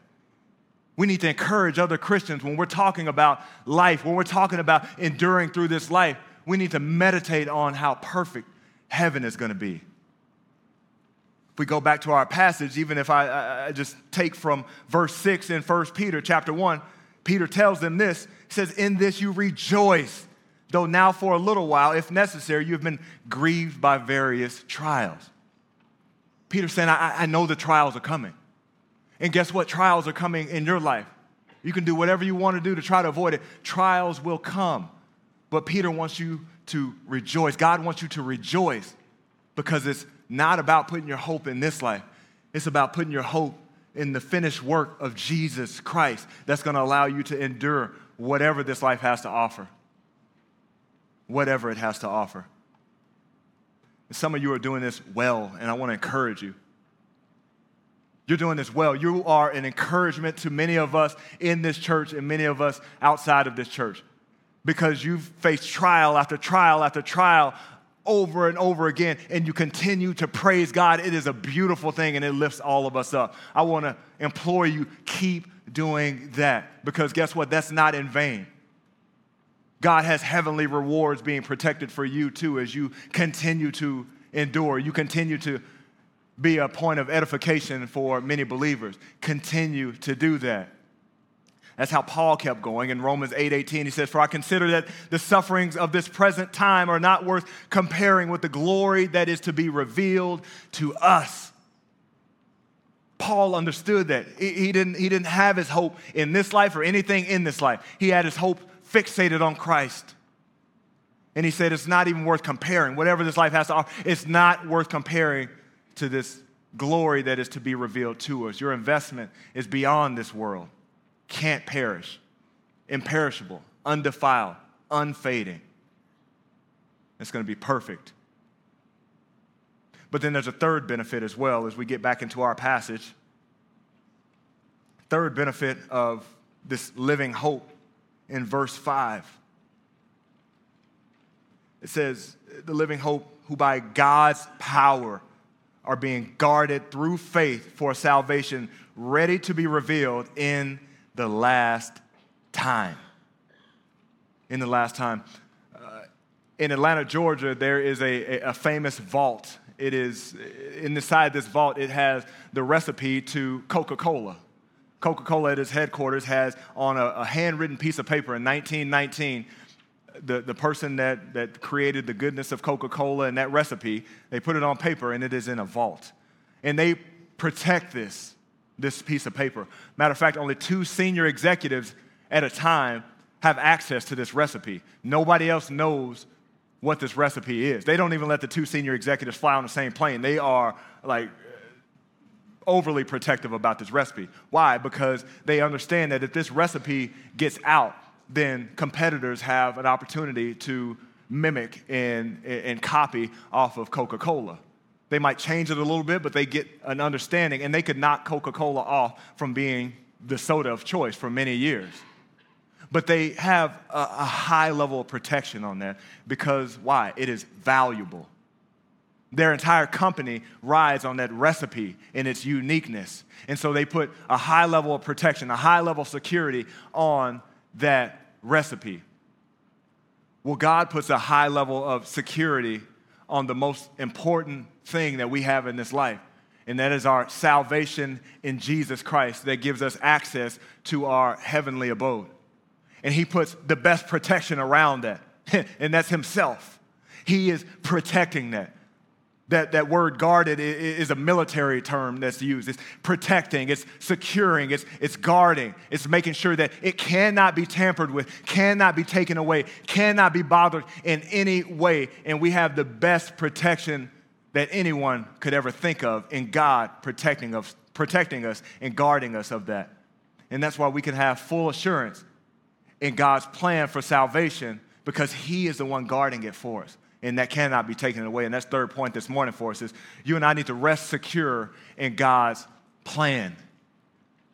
A: We need to encourage other Christians when we're talking about life, when we're talking about enduring through this life. We need to meditate on how perfect heaven is going to be. If we go back to our passage, even if I, I, just take from verse 6 in 1 Peter chapter 1, Peter tells them this. He says, In this you rejoice, though now for a little while, if necessary, you have been grieved by various trials. Peter saying, I, I know the trials are coming. And guess what? Trials are coming in your life. You can do whatever you want to do to try to avoid it. Trials will come. But Peter wants you to rejoice. God wants you to rejoice because it's not about putting your hope in this life, it's about putting your hope in the finished work of Jesus Christ that's going to allow you to endure whatever this life has to offer. Whatever it has to offer. And some of you are doing this well, and I want to encourage you. You're doing this well. You are an encouragement to many of us in this church and many of us outside of this church because you've faced trial after trial after trial over and over again, and you continue to praise God. It is a beautiful thing and it lifts all of us up. I want to implore you keep doing that because guess what? That's not in vain. God has heavenly rewards being protected for you too as you continue to endure. You continue to be a point of edification for many believers. Continue to do that. That's how Paul kept going in Romans 8 18. He says, For I consider that the sufferings of this present time are not worth comparing with the glory that is to be revealed to us. Paul understood that. He didn't, he didn't have his hope in this life or anything in this life. He had his hope fixated on Christ. And he said, It's not even worth comparing. Whatever this life has to offer, it's not worth comparing to this glory that is to be revealed to us. Your investment is beyond this world can't perish, imperishable, undefiled, unfading. It's going to be perfect. But then there's a third benefit as well as we get back into our passage. Third benefit of this living hope in verse 5. It says, The living hope who by God's power are being guarded through faith for salvation, ready to be revealed in the last time. In the last time. Uh, in Atlanta, Georgia, there is a, a, a famous vault. It is, in the side of this vault, it has the recipe to Coca Cola. Coca Cola at its headquarters has on a, a handwritten piece of paper in 1919 the, the person that, that created the goodness of Coca Cola and that recipe, they put it on paper and it is in a vault. And they protect this this piece of paper. Matter of fact, only two senior executives at a time have access to this recipe. Nobody else knows what this recipe is. They don't even let the two senior executives fly on the same plane. They are like overly protective about this recipe. Why? Because they understand that if this recipe gets out, then competitors have an opportunity to mimic and, and copy off of Coca Cola. They might change it a little bit, but they get an understanding, and they could knock Coca Cola off from being the soda of choice for many years. But they have a, a high level of protection on that because why? It is valuable. Their entire company rides on that recipe and its uniqueness. And so they put a high level of protection, a high level of security on that recipe. Well, God puts a high level of security on the most important thing that we have in this life, and that is our salvation in Jesus Christ that gives us access to our heavenly abode. And He puts the best protection around that, and that's Himself. He is protecting that. That, that word guarded is a military term that's used. It's protecting, it's securing, it's, it's guarding, it's making sure that it cannot be tampered with, cannot be taken away, cannot be bothered in any way. And we have the best protection that anyone could ever think of in God protecting us, protecting us and guarding us of that. And that's why we can have full assurance in God's plan for salvation because He is the one guarding it for us and that cannot be taken away. And that's third point this morning for us is you and I need to rest secure in God's plan.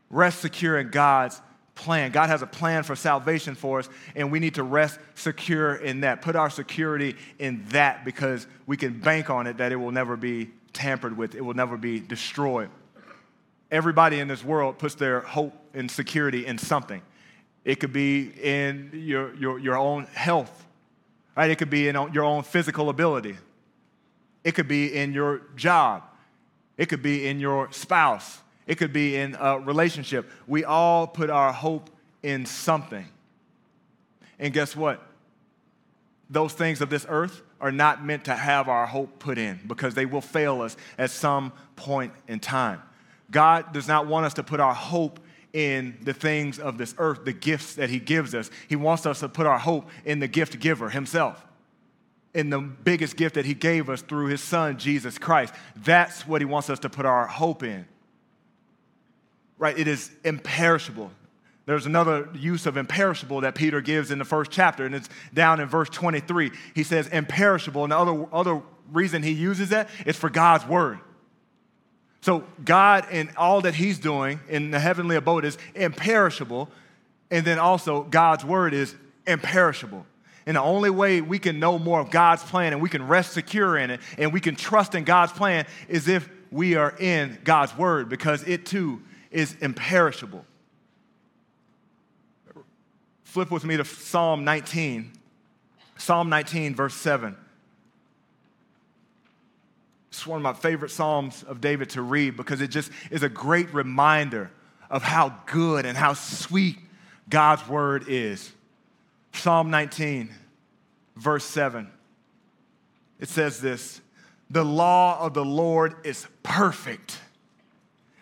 A: Rest secure in God's plan. God has a plan for salvation for us, and we need to rest secure in that. Put our security in that because we can bank on it that it will never be tampered with, it will never be destroyed. Everybody in this world puts their hope and security in something. It could be in your, your, your own health right? It could be in your own physical ability, it could be in your job, it could be in your spouse, it could be in a relationship. We all put our hope in something. And guess what? Those things of this earth are not meant to have our hope put in because they will fail us at some point in time. God does not want us to put our hope in the things of this earth, the gifts that He gives us. He wants us to put our hope in the gift giver Himself, in the biggest gift that He gave us through His Son, Jesus Christ. That's what He wants us to put our hope in. Right? It is imperishable. There's another use of imperishable that Peter gives in the first chapter, and it's down in verse 23. He says imperishable, and the other, other reason he uses that is for God's word. So, God and all that He's doing in the heavenly abode is imperishable. And then also, God's word is imperishable. And the only way we can know more of God's plan and we can rest secure in it and we can trust in God's plan is if we are in God's word because it too is imperishable. Flip with me to Psalm 19. Psalm 19, verse 7. It's one of my favorite Psalms of David to read because it just is a great reminder of how good and how sweet God's word is. Psalm 19, verse 7. It says this The law of the Lord is perfect,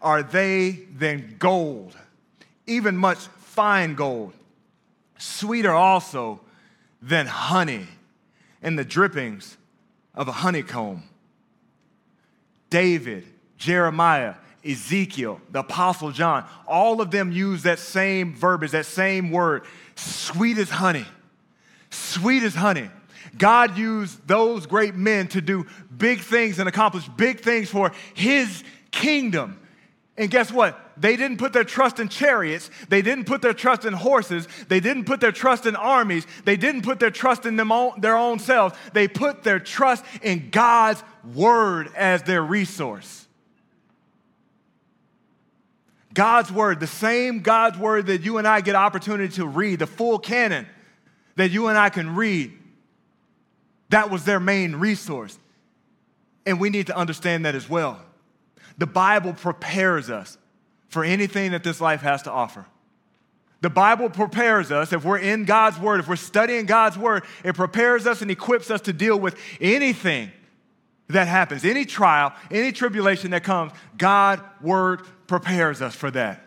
A: are they than gold, even much fine gold. Sweeter also than honey and the drippings of a honeycomb. David Jeremiah, Ezekiel, the Apostle John, all of them use that same verbiage, that same word, sweet as honey. Sweet as honey. God used those great men to do big things and accomplish big things for his kingdom. And guess what? They didn't put their trust in chariots. They didn't put their trust in horses. They didn't put their trust in armies. They didn't put their trust in them own, their own selves. They put their trust in God's word as their resource. God's word, the same God's word that you and I get opportunity to read, the full canon that you and I can read, that was their main resource. And we need to understand that as well. The Bible prepares us for anything that this life has to offer. The Bible prepares us, if we're in God's Word, if we're studying God's Word, it prepares us and equips us to deal with anything that happens, any trial, any tribulation that comes. God's Word prepares us for that.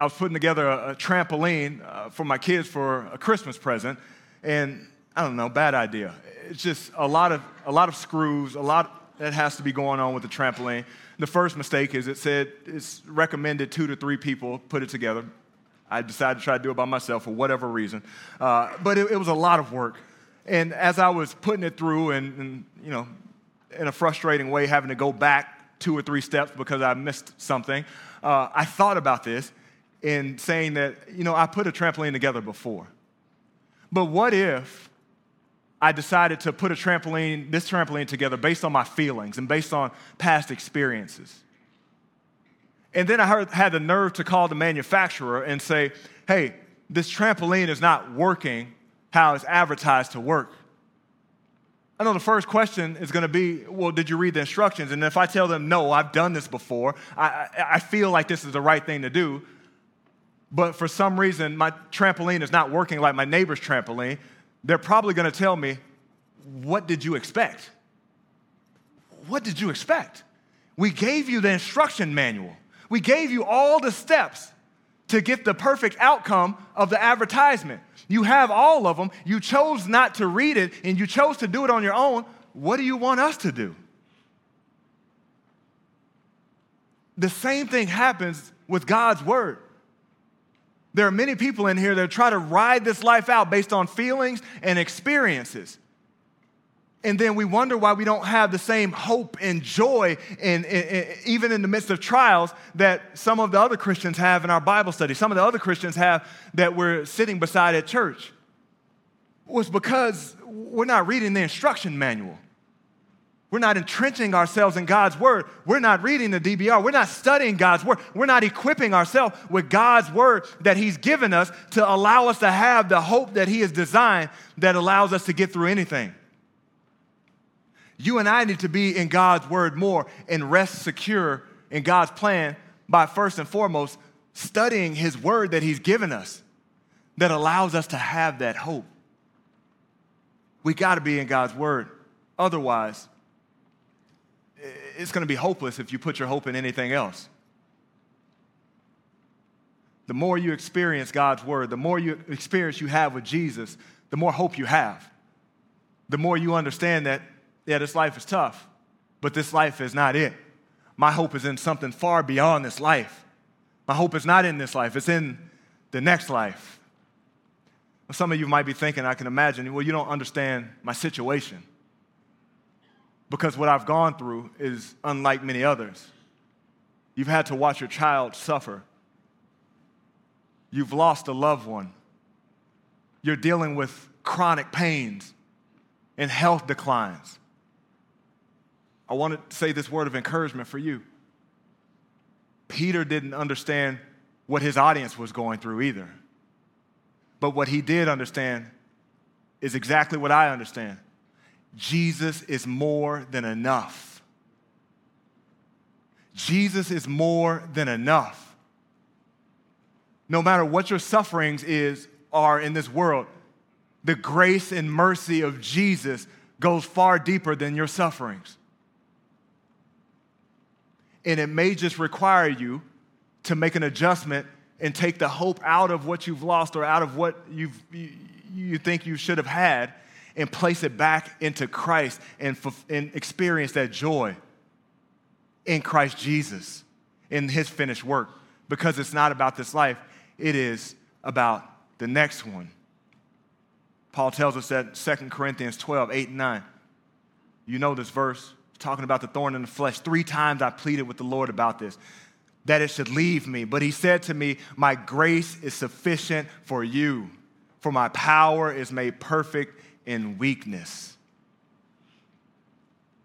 A: I was putting together a, a trampoline uh, for my kids for a Christmas present, and I don't know, bad idea. It's just a lot of, a lot of screws, a lot that has to be going on with the trampoline. The first mistake is it said it's recommended two to three people put it together. I decided to try to do it by myself for whatever reason. Uh, but it, it, was a lot of work. And as I was putting it through and, and, you know, in a frustrating way, having to go back two or three steps because I missed something, uh, I thought about this in saying that, you know, I put a trampoline together before. But what if I decided to put a trampoline, this trampoline together based on my feelings and based on past experiences? And then I heard, had the nerve to call the manufacturer and say, hey, this trampoline is not working how it's advertised to work. I know the first question is going to be, well, did you read the instructions? And if I tell them, no, I've done this before, I, I feel like this is the right thing to do, but for some reason my trampoline is not working like my neighbor's trampoline, they're probably going to tell me, what did you expect? What did you expect? We gave you the instruction manual. We gave you all the steps to get the perfect outcome of the advertisement. You have all of them. You chose not to read it and you chose to do it on your own. What do you want us to do? The same thing happens with God's word. There are many people in here that try to ride this life out based on feelings and experiences and then we wonder why we don't have the same hope and joy, and, even in the midst of trials, that some of the other Christians have in our Bible study, some of the other Christians have that we're sitting beside at church. Was because we're not reading the instruction manual. We're not entrenching ourselves in God's word. We're not reading the DBR. We're not studying God's word. We're not equipping ourselves with God's word that He's given us to allow us to have the hope that He has designed that allows us to get through anything. You and I need to be in God's word more and rest secure in God's plan by first and foremost studying his word that he's given us that allows us to have that hope. We got to be in God's word. Otherwise, it's going to be hopeless if you put your hope in anything else. The more you experience God's word, the more you experience you have with Jesus, the more hope you have. The more you understand that yeah, this life is tough, but this life is not it. My hope is in something far beyond this life. My hope is not in this life, it's in the next life. Some of you might be thinking, I can imagine, well, you don't understand my situation. Because what I've gone through is unlike many others. You've had to watch your child suffer. You've lost a loved one. You're dealing with chronic pains and health declines. I want to say this word of encouragement for you. Peter didn't understand what his audience was going through either. But what he did understand is exactly what I understand Jesus is more than enough. Jesus is more than enough. No matter what your sufferings is are in this world, the grace and mercy of Jesus goes far deeper than your sufferings and it may just require you to make an adjustment and take the hope out of what you've lost or out of what you've, you, you think you should have had and place it back into Christ and, and experience that joy in Christ Jesus, in his finished work. Because it's not about this life, it is about the next one. Paul tells us that 2 Corinthians 12, 8 and 9. You know this verse talking about the thorn in the flesh. Three times I pleaded with the Lord about this, that it should leave me. But he said to me, My grace is sufficient for you, for my power is made perfect in weakness.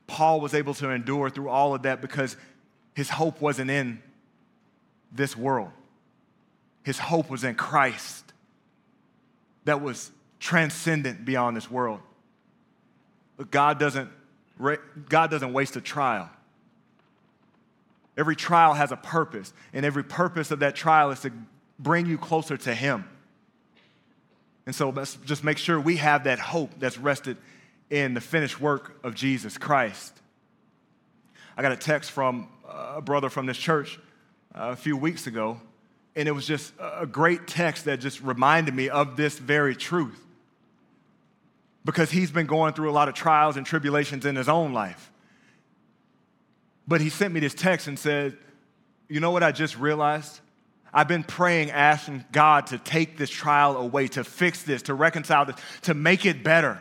A: Paul was able to endure through all of that because his hope wasn't in this world. His hope was in Christ that was transcendent beyond this world. But God doesn't God doesn't waste a trial. Every trial has a purpose, and every purpose of that trial is to bring you closer to Him. And so let's just make sure we have that hope that's rested in the finished work of Jesus Christ. I got a text from a brother from this church uh, a few weeks ago, and it was just a great text that just reminded me of this very truth. because he's been going through a lot of trials and tribulations in his own life. But he sent me this text and said, You know what I just realized? I've been praying, asking God to take this trial away, to fix this, to reconcile this, to make it better.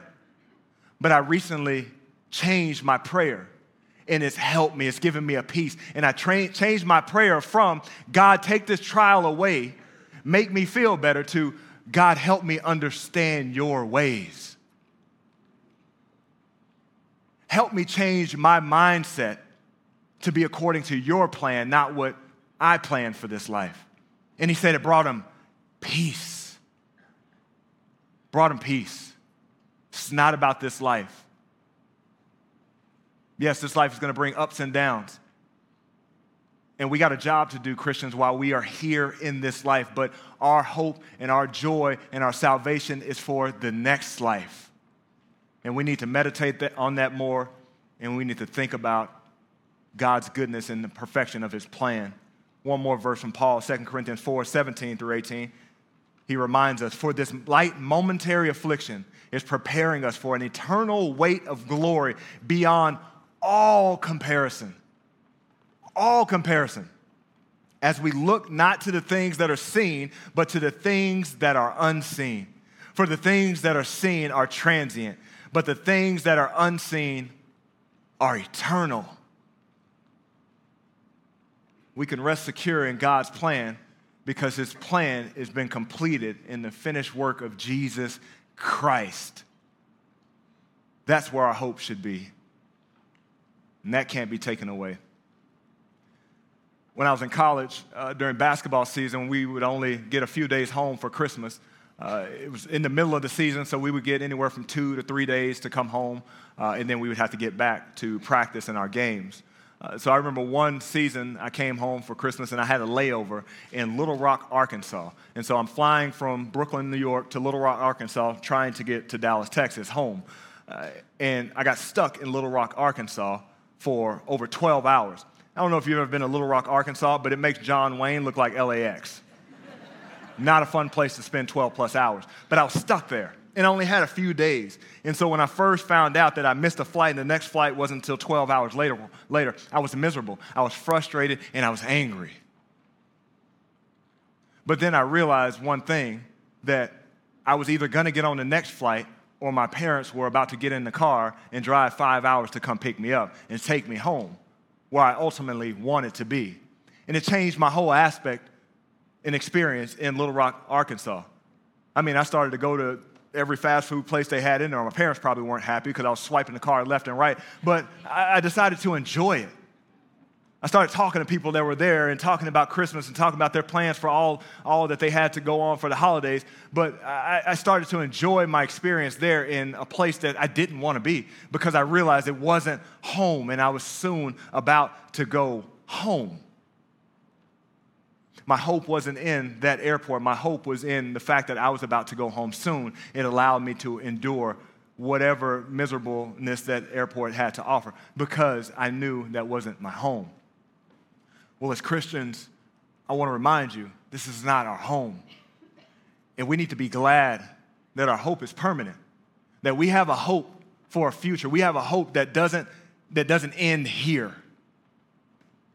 A: But I recently changed my prayer and it's helped me. It's given me a peace. And I tra- changed my prayer from God, take this trial away, make me feel better, to God, help me understand your ways. Help me change my mindset to be according to your plan, not what I planned for this life. And he said it brought him peace. Brought him peace. It's not about this life. Yes, this life is going to bring ups and downs. And we got a job to do, Christians, while we are here in this life. But our hope and our joy and our salvation is for the next life. And we need to meditate on that more, and we need to think about God's goodness and the perfection of his plan. One more verse from Paul, 2 Corinthians 4 17 through 18. He reminds us, For this light momentary affliction is preparing us for an eternal weight of glory beyond all comparison. All comparison. As we look not to the things that are seen, but to the things that are unseen. For the things that are seen are transient, but the things that are unseen are eternal. We can rest secure in God's plan because his plan has been completed in the finished work of Jesus Christ. That's where our hope should be and that can't be taken away. When I was in college, uh, during basketball season, we would only get a few days home for Christmas. Uh, it was in the middle of the season, so we would get anywhere from two to three days to come home, uh, and then we would have to get back to practice in our games. Uh, so I remember one season I came home for Christmas and I had a layover in Little Rock, Arkansas. And so I'm flying from Brooklyn, New York to Little Rock, Arkansas, trying to get to Dallas, Texas, home. Uh, and I got stuck in Little Rock, Arkansas for over 12 hours. I don't know if you've ever been to Little Rock, Arkansas, but it makes John Wayne look like LAX. Not a fun place to spend 12 plus hours. But I was stuck there and only had a few days. And so when I first found out that I missed a flight and the next flight wasn't until 12 hours later, later, I was miserable. I was frustrated and I was angry. But then I realized one thing that I was either going to get on the next flight or my parents were about to get in the car and drive five hours to come pick me up and take me home where I ultimately wanted to be. And it changed my whole aspect and experience in Little Rock, Arkansas. I mean, I started to go to every fast food place they had in there. My parents probably weren't happy because I was swiping the car left and right, but I decided to enjoy it. I started talking to people that were there and talking about Christmas and talking about their plans for all, all that they had to go on for the holidays. But I, I started to enjoy my experience there in a place that I didn't want to be because I realized it wasn't home and I was soon about to go home. My hope wasn't in that airport. My hope was in the fact that I was about to go home soon. It allowed me to endure whatever miserableness that airport had to offer because I knew that wasn't my home. Well, as Christians, I want to remind you this is not our home. And we need to be glad that our hope is permanent, that we have a hope for a future. We have a hope that doesn't, that doesn't end here.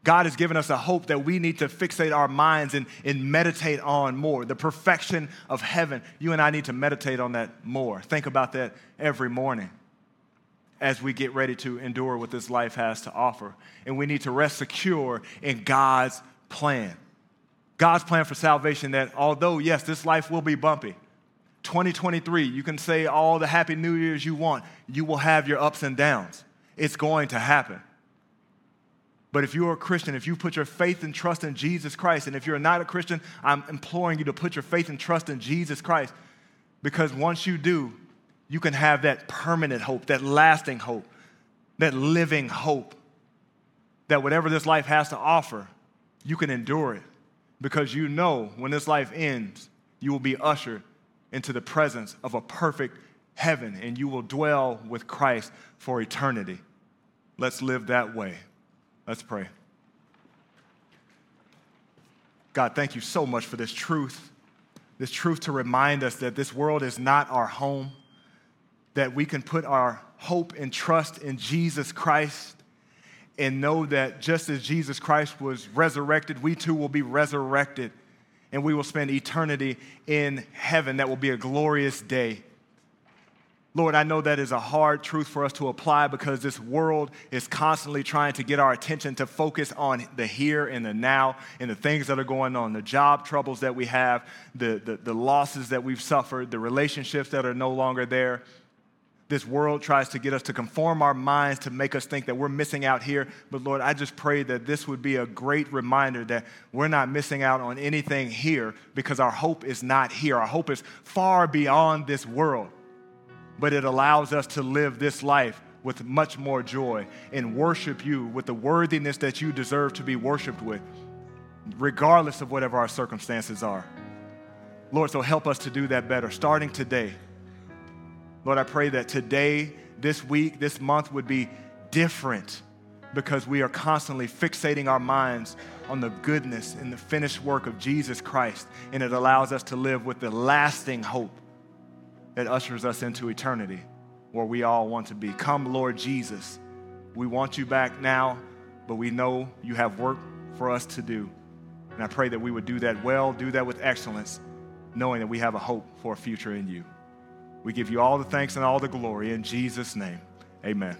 A: God has given us a hope that we need to fixate our minds and, and meditate on more. The perfection of heaven. You and I need to meditate on that more. Think about that every morning as we get ready to endure what this life has to offer. And we need to rest secure in God's plan. God's plan for salvation that although, yes, this life will be bumpy, 2023, you can say all the happy new years you want, you will have your ups and downs. It's going to happen. But if you're a Christian, if you put your faith and trust in Jesus Christ, and if you're not a Christian, I'm imploring you to put your faith and trust in Jesus Christ. Because once you do, you can have that permanent hope, that lasting hope, that living hope, that whatever this life has to offer, you can endure it because you know when this life ends, you will be ushered into the presence of a perfect heaven and you will dwell with Christ for eternity. Let's live that way. Let's pray. God, thank you so much for this truth, this truth to remind us that this world is not our home that we can put our hope and trust in Jesus Christ and know that just as Jesus Christ was resurrected, we too will be resurrected and we will spend eternity in heaven. That will be a glorious day. Lord, I know that is a hard truth for us to apply because this world is constantly trying to get our attention to focus on the here and the now and the things that are going on, the job troubles that we have, the, the, the losses that we've suffered, the relationships that are no longer there. This world tries to get us to conform our minds to make us think that we're missing out here. But Lord, I just pray that this would be a great reminder that we're not missing out on anything here because our hope is not here. Our hope is far beyond this world. But it allows us to live this life with much more joy and worship you with the worthiness that you deserve to be worshiped with, regardless of whatever our circumstances are. Lord, so help us to do that better starting today. Lord, I pray that today, this week, this month would be different because we are constantly fixating our minds on the goodness and the finished work of Jesus Christ. And it allows us to live with the lasting hope that ushers us into eternity where we all want to be. Come, Lord Jesus. We want you back now, but we know you have work for us to do. And I pray that we would do that well, do that with excellence, knowing that we have a hope for a future in you. We give you all the thanks and all the glory in Jesus' name. Amen.